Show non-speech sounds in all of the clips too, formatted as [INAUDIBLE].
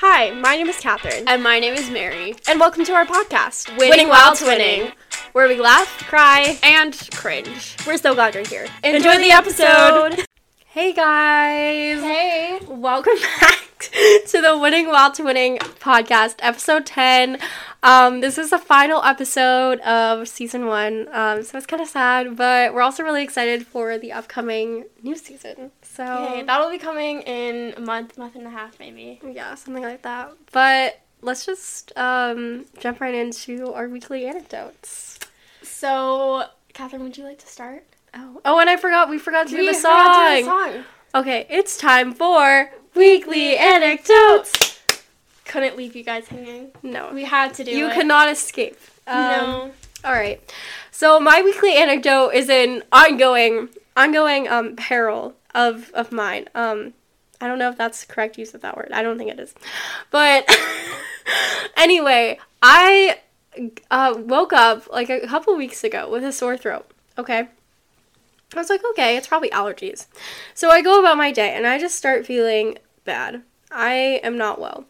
Hi, my name is Catherine, And my name is Mary. and welcome to our podcast, Winning While Twinning, where we laugh cry. and cringe. We're so glad you're here. Enjoy the episode. Hey guys, Hey. welcome [LAUGHS] back to the Winning While Twinning podcast, episode 10. Um, this is the final episode of season one, um, so it's kind of sad, but we're also really excited for the upcoming new season. So, Okay, that'll be coming in a month, month and a half, maybe. yeah, something like that. But let's just um, jump right into our weekly anecdotes. So, Catherine, would you like to start? Oh, oh, and I forgot. We forgot to do We the forgot to do the song. Okay, it's time for weekly anecdotes. Couldn't leave you guys hanging. No, We had to do you it. cannot escape. Um, no. All right. So my weekly anecdote is an ongoing, ongoing um peril of of mine. Um, I don't know if that's the correct use of that word. I don't think it is, but [LAUGHS] anyway, I uh, woke up like a couple weeks ago with a sore throat. Okay. I was like, okay, it's probably allergies. So I go about my day and I just start feeling bad. I am not well.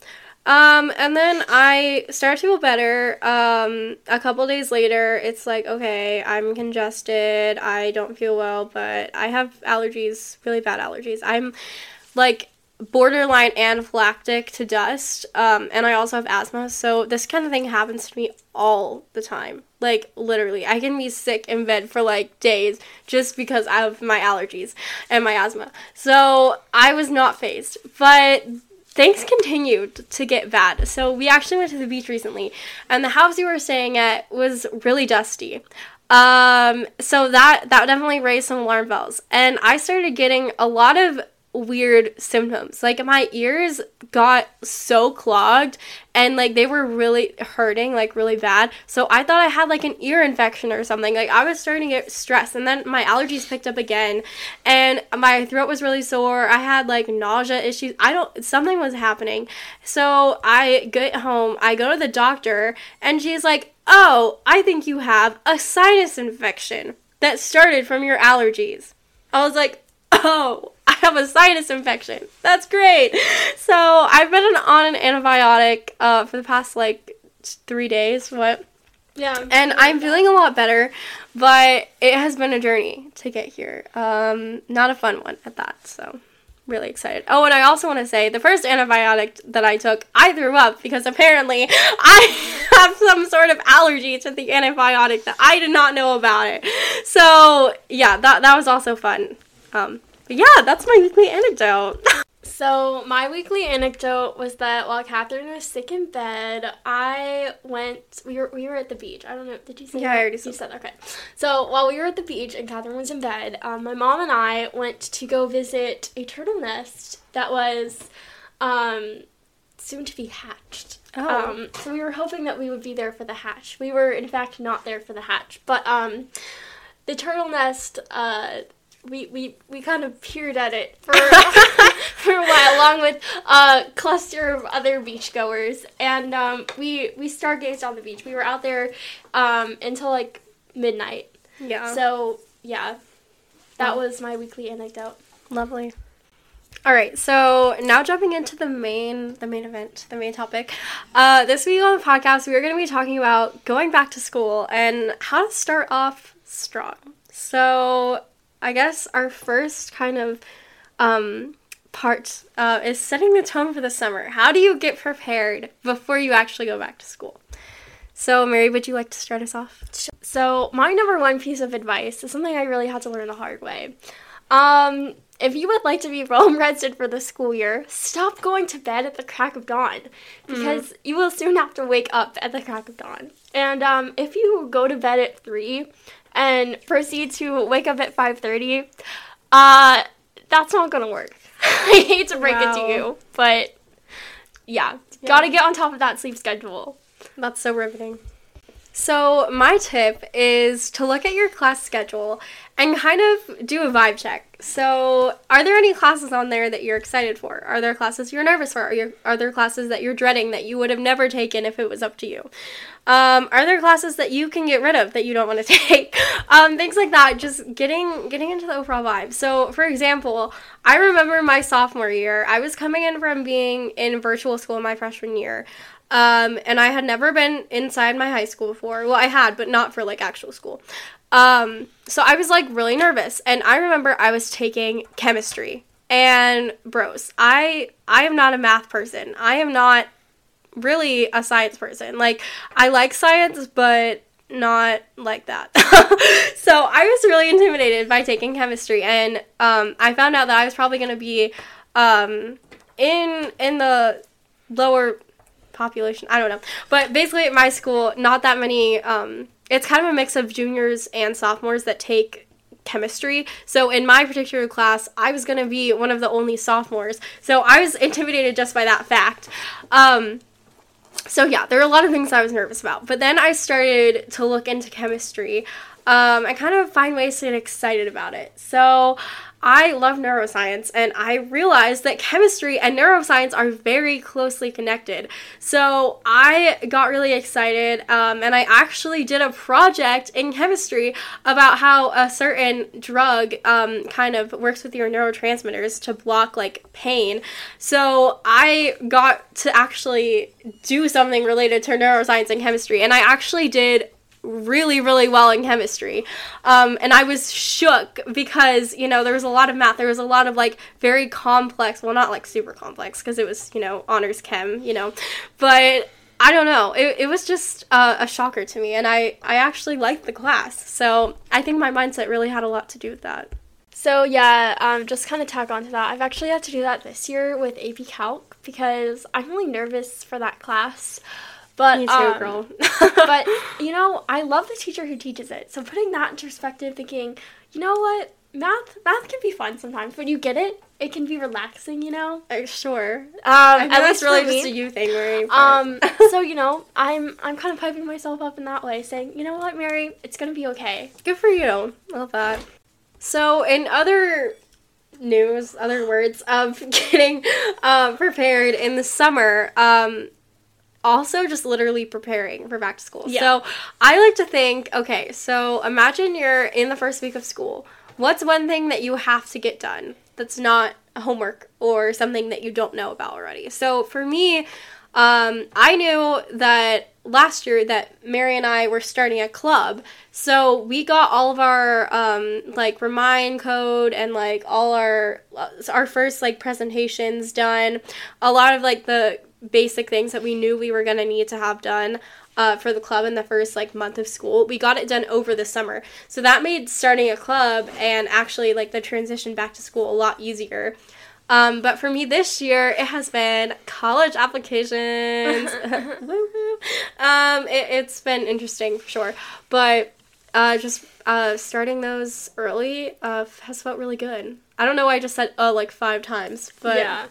Um, and then I start to feel better. Um, a couple days later, it's like, okay, I'm congested. I don't feel well, but I have allergies, really bad allergies. I'm like borderline anaphylactic to dust. Um, and I also have asthma. So this kind of thing happens to me all the time. Like literally, I can be sick in bed for like days just because of my allergies and my asthma. So I was not fazed, but things continued to get bad. So we actually went to the beach recently, and the house we were staying at was really dusty. Um, so that that definitely raised some alarm bells, and I started getting a lot of weird symptoms. Like my ears got so clogged and like they were really hurting like really bad. So I thought I had like an ear infection or something. Like I was starting to get stressed and then my allergies picked up again and my throat was really sore. I had like nausea issues. I don't something was happening. So I get home, I go to the doctor and she's like, "Oh, I think you have a sinus infection that started from your allergies." I was like, "Oh, [LAUGHS] I have a sinus infection. That's great. So I've been on an antibiotic uh, for the past like three days. What? Yeah. And I'm feeling a lot better, but it has been a journey to get here. Um, not a fun one at that. So really excited. Oh, and I also want to say the first antibiotic that I took, I threw up because apparently [LAUGHS] I have some sort of allergy to the antibiotic that I did not know about it. So yeah, that that was also fun. Um, but yeah, that's my weekly anecdote. [LAUGHS] So my weekly anecdote was that while Catherine was sick in bed, I went. We were we were at the beach. I don't know. Did you say? Yeah, I that? already You said said okay. So while we were at the beach and Catherine was in bed, um, my mom and I went to go visit a turtle nest that was, um, soon to be hatched. Oh. Um, so we were hoping that we would be there for the hatch. We were in fact not there for the hatch, but um, the turtle nest. Uh, we, we, we kind of peered at it for, [LAUGHS] for a while, along with a cluster of other beachgoers, and um, we we stargazed on the beach. We were out there um, until like midnight. yeah. So yeah, that Wow. was my weekly anecdote. Lovely. All right, so now jumping into the main the main event, the main topic. Uh, this week on the podcast, we are going to be talking about going back to school and how to start off strong. So, I guess our first kind of um, part uh, is setting the tone for the summer. How do you get prepared before you actually go back to school? So, Mary, would you like to start us off? So my number one piece of advice is something I really had to learn the hard way. Um, if you would like to be [LAUGHS] well rested for the school year, stop going to bed at the crack of dawn because you will soon have to wake up at the crack of dawn. And um, if you go to bed at three and proceed to wake up at five thirty, uh, that's not gonna work. [LAUGHS] I hate to break it to you, but yeah, Yeah. gotta get on top of that sleep schedule. That's so riveting. So, my tip is to look at your class schedule and kind of do a vibe check. So, are there any classes on there that you're excited for? Are there classes you're nervous for? Are, you, are there classes that you're dreading that you would have never taken if it was up to you? Um, are there classes that you can get rid of that you don't want to [LAUGHS] take? um, things like that. Just getting getting into the overall vibe. So, for example, I remember my sophomore year. I was coming in from being in virtual school my freshman year. Um, and I had never been inside my high school before. Well, I had, but not for like actual school. Um, so I was like really nervous, and I remember I was taking chemistry. And bros, I I am not a math person. I am not really a science person. Like I like science, but not like that. [LAUGHS] so I was really intimidated by taking chemistry, and um, I found out that I was probably going to be um, in in the lower population. I don't know, but basically at my school, not that many. Um, it's kind of a mix of juniors and sophomores that take chemistry. So in my particular class, I was going to be one of the only sophomores. So I was intimidated just by that fact. Um, so yeah, there were a lot of things I was nervous about. But then I started to look into chemistry um, and kind of find ways to get excited about it. So I love neuroscience and I realized that chemistry and neuroscience are very closely connected. So I got really excited um, and I actually did a project in chemistry about how a certain drug um, kind of works with your neurotransmitters to block like pain. So I got to actually do something related to neuroscience and chemistry and I actually did really, really well in chemistry. Um, and I was shook because, you know, there was a lot of math. There was a lot of like very complex, well, not like super complex because it was, you know, honors chem, you know, but I don't know. It, it was just uh, a shocker to me. And I, I actually liked the class. So I think my mindset really had a lot to do with that. So yeah, um, just kind of tack on to that. I've actually had to do that this year with AP Calc because I'm really nervous for that class. But Me too, um, girl. [LAUGHS] but [LAUGHS] you know, I love the teacher who teaches it. So putting that into perspective, thinking, you know what, math math can be fun sometimes. When you get it, it can be relaxing. You know. Uh, sure. Um, I at that's really just a you thing, Mary. Um, [LAUGHS] so you know, I'm I'm kind of piping myself up in that way, saying, you know what, Mary, it's gonna be okay. Good for you. Love that. So, in other news, other words of getting uh, prepared in the summer, um, also just literally preparing for back to school. Yeah. So, I like to think okay, so imagine you're in the first week of school. What's one thing that you have to get done that's not homework or something that you don't know about already? So, for me, um, I knew that last year that Mary and I were starting a club. So we got all of our um, like remind code and like all our our first like presentations done. A lot of like the basic things that we knew we were gonna need to have done. Uh, for the club in the first like month of school we got it done over the summer so that made starting a club and actually like the transition back to school a lot easier um, but for me this year, it has been college applications. [LAUGHS] [LAUGHS] Um, it, it's been interesting for sure. But uh, just uh, starting those early uh, has felt really good. I don't know why I just said uh like five times, but yeah,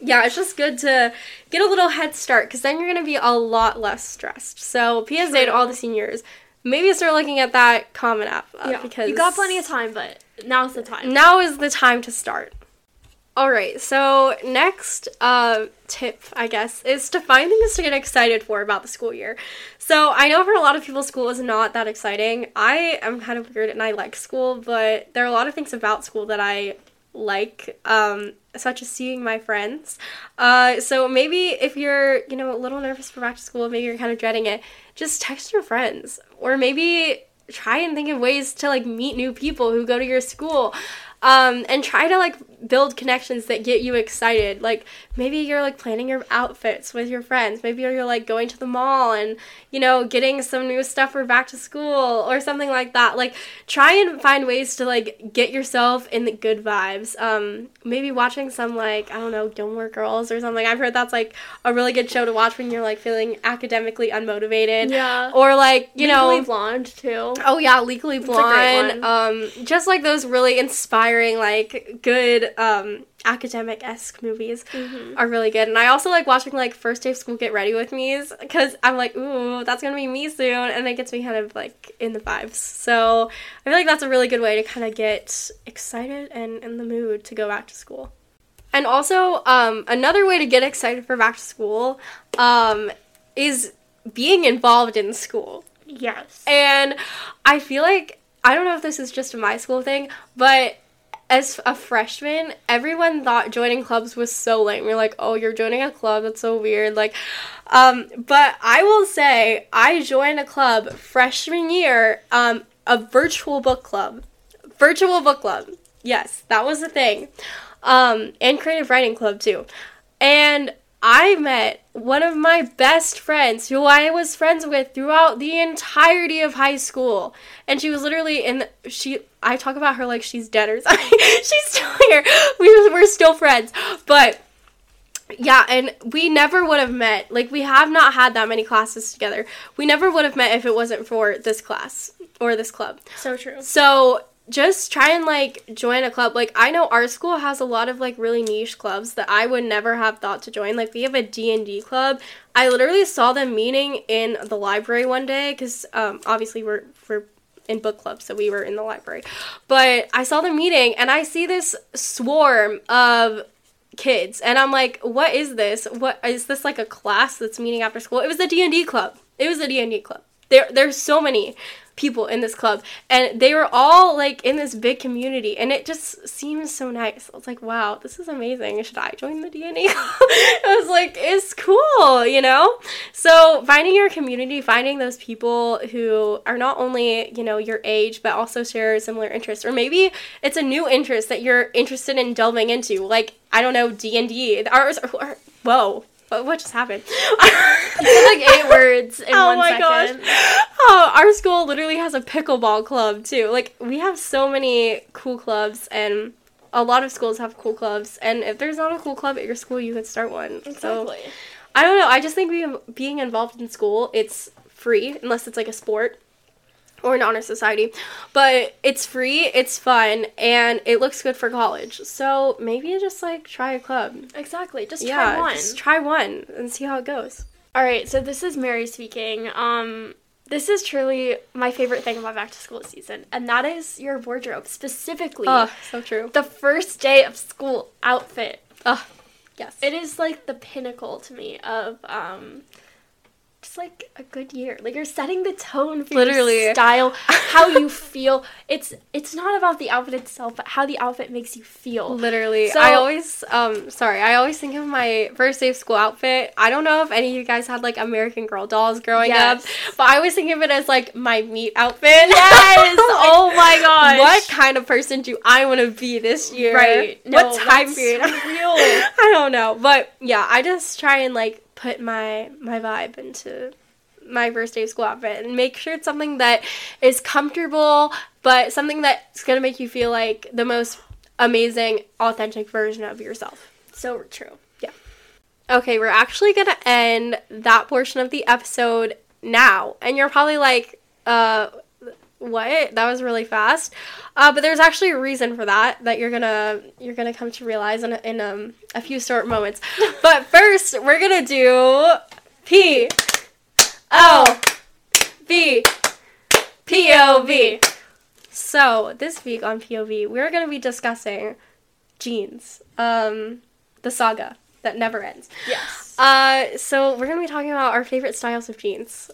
it's just good to get a little head start because then you're going to be a lot less stressed. So, PSA to all the seniors, maybe start looking at that Common App uh, yeah, because you got plenty of time, but now's the time. now is the time to start. All right, so next uh, tip, I guess, is to find things to get excited for about the school year. So I know for a lot of people, school is not that exciting. I am kind of weird and I like school, but there are a lot of things about school that I like, um, such as seeing my friends. Uh, so maybe if you're, you know, a little nervous for back to school, maybe you're kind of dreading it, just text your friends, or maybe try and think of ways to like meet new people who go to your school um, and try to like build connections that get you excited. Like maybe you're like planning your outfits with your friends. Maybe you're like going to the mall and you know getting some new stuff for back to school or something like that. Like try and find ways to like get yourself in the good vibes. Um maybe watching some like i don't know gilmore girls or something. I've heard that's like a really good show to watch when you're like feeling academically unmotivated. Yeah. or like you know Legally blonde too. Oh yeah, Legally Blonde. Um, just like those really inspiring, like good good um, academic esque movies Mhm. are really good. And I also like watching like first day of school get ready with me's because I'm like, ooh, that's gonna be me soon, and it gets me kind of like in the vibes. So I feel like that's a really good way to kind of get excited and in the mood to go back to school. And also, um, another way to get excited for back to school um, is being involved in school. Yes. And I feel like I don't know if this is just a my school thing, but as a freshman, everyone thought joining clubs was so lame. You're like, oh, you're joining a club. That's so weird. Like, um, but I will say I joined a club freshman year, um, a virtual book club, virtual book club. Yes, that was the thing, um, and creative writing club too, and I met one of my best friends who I was friends with throughout the entirety of high school. And she was literally in the, she I talk about her like she's dead or something. [LAUGHS] she's still here. We we're still friends. But yeah, and we never would have met. Like we have not had that many classes together. We never would have met if it wasn't for this class or this club. So true. So just try and like join a club. Like I know our school has a lot of like really niche clubs that I would never have thought to join. Like we have a D&D club. I literally saw them meeting in the library one day cuz um obviously we're we're in book club, so we were in the library. But I saw the meeting and I see this swarm of kids and I'm like, "What is this? What is this like a class that's meeting after school?" It was the D&D club. It was the D&D club. There there's so many people in this club and they were all like in this big community and it just seems so nice. I was like wow this is amazing. Should i join the dna [LAUGHS] i was like it's cool you know? So finding your community finding those people who are not only you know your age but also share similar interests or maybe it's a new interest that you're interested in delving into like i don't know d&d ours or, whoa what, what just happened [LAUGHS] You said like eight [LAUGHS] words in oh one my second. gosh. Oh, our school literally has a pickleball club too. Like we have so many cool clubs and a lot of schools have cool clubs and if there's not a cool club at your school, you could start one. So Exactly. I don't know. I just think being being involved in school, it's free unless it's like a sport or an honor society. But it's free, it's fun, and it looks good for college. So maybe just like try a club. Exactly. Just yeah, try one. just try one and see how it goes. All right, so this is Mary speaking. Um, this is truly my favorite thing about back to school season, and that is your wardrobe, specifically Oh, so true. the first day of school outfit. Oh, yes. It is like the pinnacle to me of um, just like a good year. Like you're setting the tone for Literally. your style, [LAUGHS] how you feel. It's it's not about the outfit itself, but how the outfit makes you feel. Literally, So- I always um sorry, I always think of my first day of school outfit. I don't know if any of you guys had like American Girl dolls growing Yes. up, but I always think of it as like my meet outfit. Yes! Like, [LAUGHS] oh my gosh! What kind of person do I want to be this year? Right. No, what time period? [LAUGHS] real. I don't know, but yeah, I just try and like put my my vibe into my first day of school outfit and make sure it's something that is comfortable, but something that's gonna make you feel like the most amazing, authentic version of yourself. So true. Yeah. Okay, we're actually gonna end that portion of the episode now, and you're probably like, uh, what? That was really fast. Uh, but there's actually a reason for that that you're gonna you're gonna come to realize in a, in um, a few short moments. [LAUGHS] but first, we're gonna do P O V P O V. So this week on POV, we're gonna be discussing jeans, um, the saga that never ends. Yes. Uh, so we're gonna be talking about our favorite styles of jeans.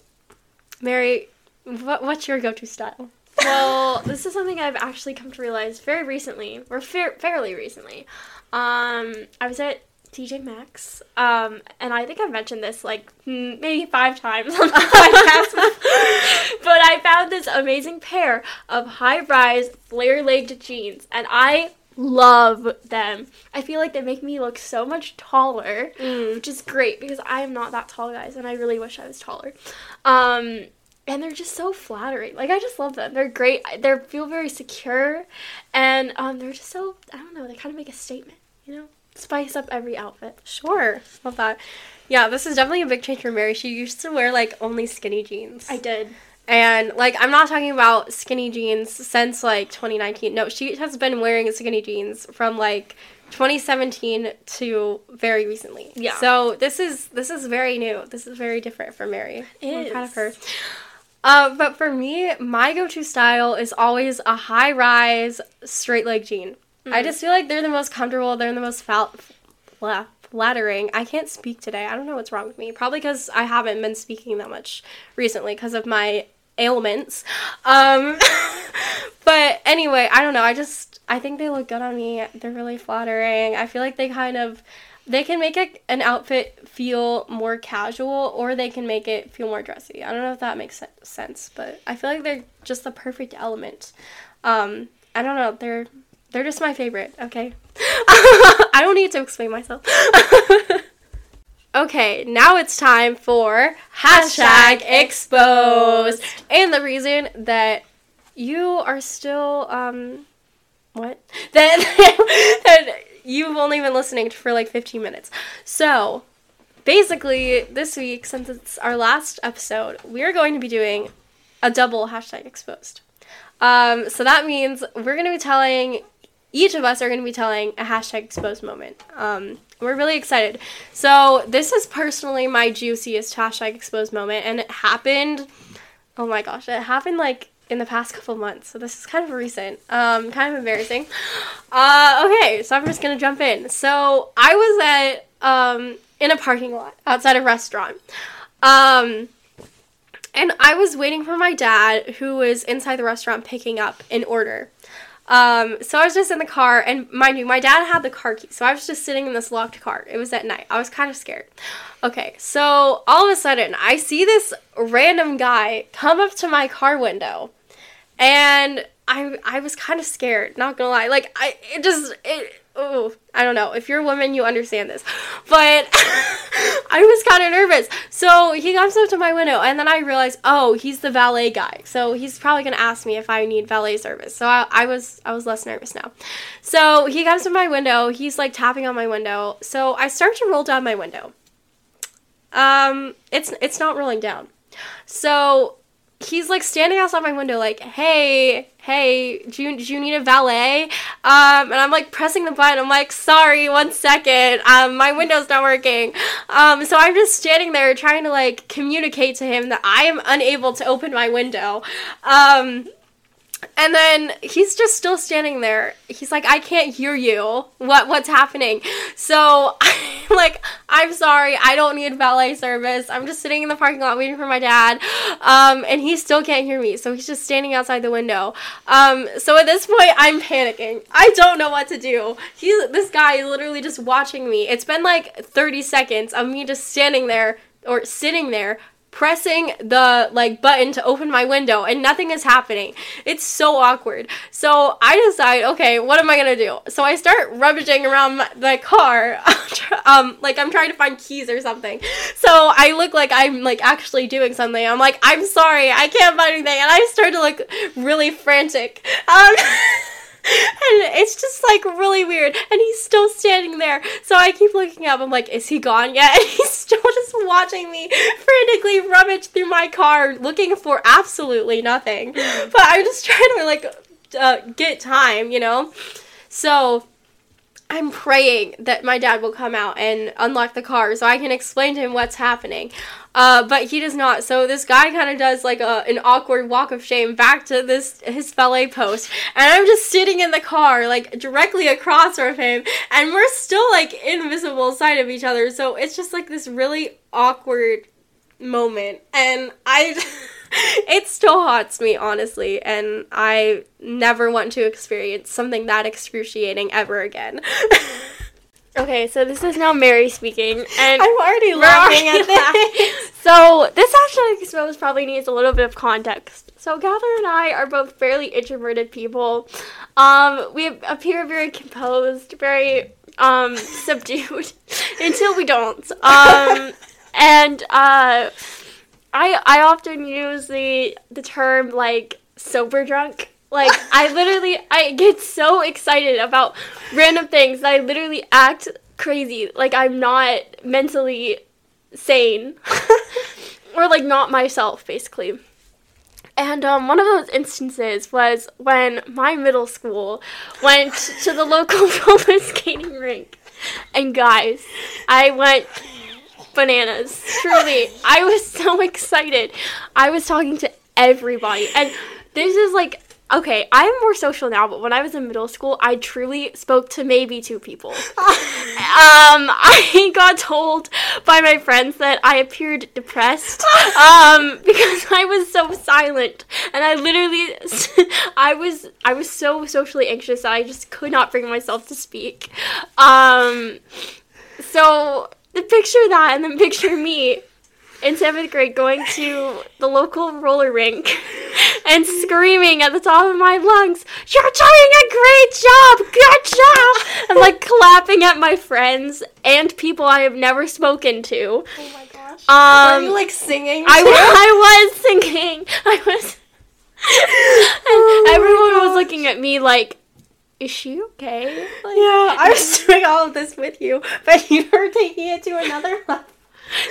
Mary, what, what's your go-to style? well, this is something I've actually come to realize very recently, or fa- fairly recently. Um, I was at TJ Maxx, um, and I think I've mentioned this like maybe five times on the [LAUGHS] podcast, [LAUGHS] but I found this amazing pair of high-rise flare-legged jeans, and I love them. I feel like they make me look so much taller, Mm. which is great because I am not that tall, guys, and I really wish I was taller. Um, and they're just so flattering. Like I just love them. They're great. They feel very secure, and um, they're just so I don't know. They kind of make a statement, you know, spice up every outfit. Sure, love that. Yeah, this is definitely a big change for Mary. She used to wear like only skinny jeans. I did. And like I'm not talking about skinny jeans since like 2019. No, she has been wearing skinny jeans from like 2017 to very recently. Yeah. So this is this is very new. This is very different for Mary. It I'm proud of her. Uh, but for me, my go-to style is always a high-rise straight leg jean. I just feel like they're the most comfortable. They're the most fal- fla- flattering. I can't speak today. I don't know what's wrong with me. Probably because I haven't been speaking that much recently because of my ailments. Um, [LAUGHS] but anyway, I don't know. I just I think they look good on me. They're really flattering. I feel like they kind of they can make a, an outfit feel more casual or they can make it feel more dressy. I don't know if that makes sense, but I feel like they're just the perfect element. Um, I don't know. They're they're just my favorite. Okay, [LAUGHS] I don't need to explain myself. [LAUGHS] okay, now it's time for hashtag exposed, and the reason that you are still um what [LAUGHS] that that you've only been listening for like 15 minutes. So, basically, this week, since it's our last episode, we are going to be doing a double hashtag exposed. Um, so that means we're going to be telling, each of us are going to be telling a hashtag exposed moment. Um, we're really excited. So, this is personally my juiciest hashtag exposed moment, and it happened, oh my gosh, it happened like in the past couple months. So, this is kind of recent, um, kind of embarrassing. Uh, okay, so I'm just gonna jump in. So I was at um in a parking lot outside a restaurant. Um and I was waiting for my dad who was inside the restaurant picking up an order. Um, so I was just in the car, and mind you, my dad had the car key, so I was just sitting in this locked car. It was at night. I was kind of scared. Okay, so all of a sudden, I see this random guy come up to my car window, and I I was kind of scared. Not gonna lie, like I it just it. Oh, I don't know. If you're a woman, you understand this. But [LAUGHS] I was kind of nervous. So he comes up to my window, and then I realized, oh, he's the valet guy. So he's probably gonna ask me if I need valet service. So I, I was I was less nervous now. So he comes to my window. He's like tapping on my window. So I start to roll down my window. Um, it's it's not rolling down. So he's like standing outside my window like hey hey do you, do you need a valet? Um and i'm like pressing the button. I'm like sorry one second. Um my window's not working. Um so i'm just standing there trying to like communicate to him that i am unable to open my window. Um and then he's just still standing there. He's like, I can't hear you. What what's happening? So [LAUGHS] I'm like, I'm sorry, I don't need valet service. I'm just sitting in the parking lot waiting for my dad. Um, and he still can't hear me. So he's just standing outside the window. Um, so at this point I'm panicking. I don't know what to do. He's this guy is literally just watching me. It's been like 30 seconds of me just standing there or sitting there pressing the like button to open my window and nothing is happening. It's so awkward. So I decide, okay, what am I gonna do? So I start rummaging around my, the car, [LAUGHS] um, like I'm trying to find keys or something. So I look like I'm like actually doing something. I'm like, I'm sorry, I can't find anything, and I start to look really frantic. Um. [LAUGHS] and it's just like really weird. And he's still standing there. So I keep looking up. I'm like, is he gone yet? [LAUGHS] And he's still just watching me frantically rummage through my car looking for absolutely nothing. [GASPS] But I'm just trying to like uh, get time, you know? So I'm praying that my dad will come out and unlock the car so I can explain to him what's happening. Uh, but he does not. So this guy kind of does like a, an awkward walk of shame back to this his valet post, and I'm just sitting in the car like directly across from him, and we're still like invisible side of each other. So it's just like this really awkward moment, and I. [LAUGHS] [LAUGHS] it still haunts me honestly and i never want to experience something that excruciating ever again [LAUGHS] Okay, so this is now Mary speaking, and i'm already laughing already at [LAUGHS] this so this hashtag exposed probably needs a little bit of context. So Gather and I are both fairly introverted people. Um, we appear very composed, very um subdued until we don't. Um, and uh, I I often use the the term like sober drunk. Like I [LAUGHS] literally I get so excited about random things that I literally act crazy. Like I'm not mentally sane. [LAUGHS] or like not myself basically. And um, one of those instances was when my middle school went to the local [LAUGHS] roller skating rink. And guys, I went bananas. Truly, [LAUGHS] I was so excited. I was talking to everybody. And this is like okay, I'm more social now, but when I was in middle school, I truly spoke to maybe two people. [LAUGHS] um, I got told by my friends that I appeared depressed um, [LAUGHS] because I was so silent, and I literally, I was, I was so socially anxious that I just could not bring myself to speak. Um, so picture that, and then picture me in seventh grade going to the local roller rink [LAUGHS] and screaming at the top of my lungs, You're doing a great job! Good job! And like clapping at my friends and people I have never spoken to. Oh my gosh. Um, Were you like singing? I. [LAUGHS] I was singing. I was. [LAUGHS] and everyone was looking at me like, Is she okay? Like, Yeah, [LAUGHS] I was doing all of this with you, but you [LAUGHS] were taking it to another [LAUGHS] level.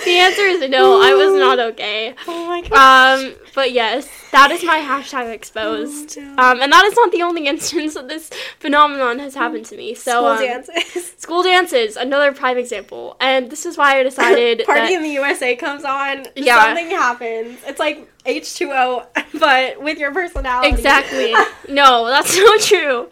The answer is no, I was not okay. Oh my god. Um, but yes, that is my hashtag exposed. Oh, no. Um, and that is not the only instance that this phenomenon has happened to me. So School um, dances. School dances, another prime example. And this is why I decided Party that in the USA comes on. Yeah. Something happens. It's like H2O, [LAUGHS] but with your personality. exactly. [LAUGHS] no, that's not true.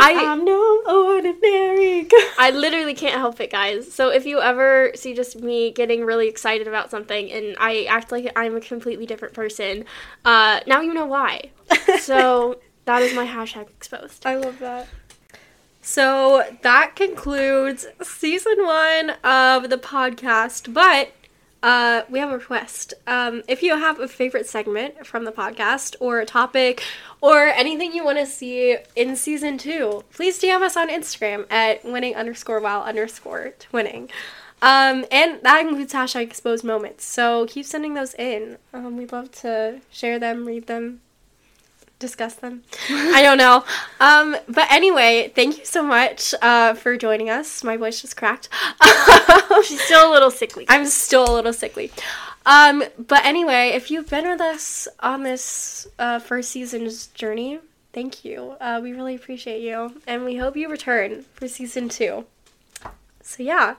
I I'm no ordinary girl. I literally can't help it, guys. So if you ever see just me getting really excited about something and I act like I'm a completely different person, uh, now you know why. [LAUGHS] So that is my hashtag exposed. I love that. So that concludes season one of the podcast. But uh, we have a request. Um, if you have a favorite segment from the podcast or a topic or anything you want to see in season two, please DM us on Instagram at winning underscore while underscore winning. Um, and that includes hashtag exposed moments. So keep sending those in. Um, we'd love to share them, read them, discuss them. [LAUGHS] I don't know. Um, but anyway, thank you so much uh, for joining us. My voice just cracked. [LAUGHS] She's still a little sickly. I'm still a little sickly. Um, but anyway, if you've been with us on this uh, first season's journey, thank you. Uh, we really appreciate you, and we hope you return for season two. So yeah,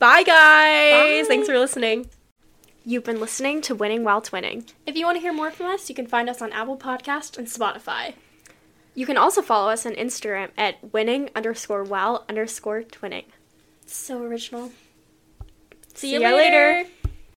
bye guys. Bye. Thanks for listening. You've been listening to Winning While Twinning. If you want to hear more from us, you can find us on Apple Podcast and Spotify. You can also follow us on Instagram at winning underscore while underscore twinning. So original. See you later.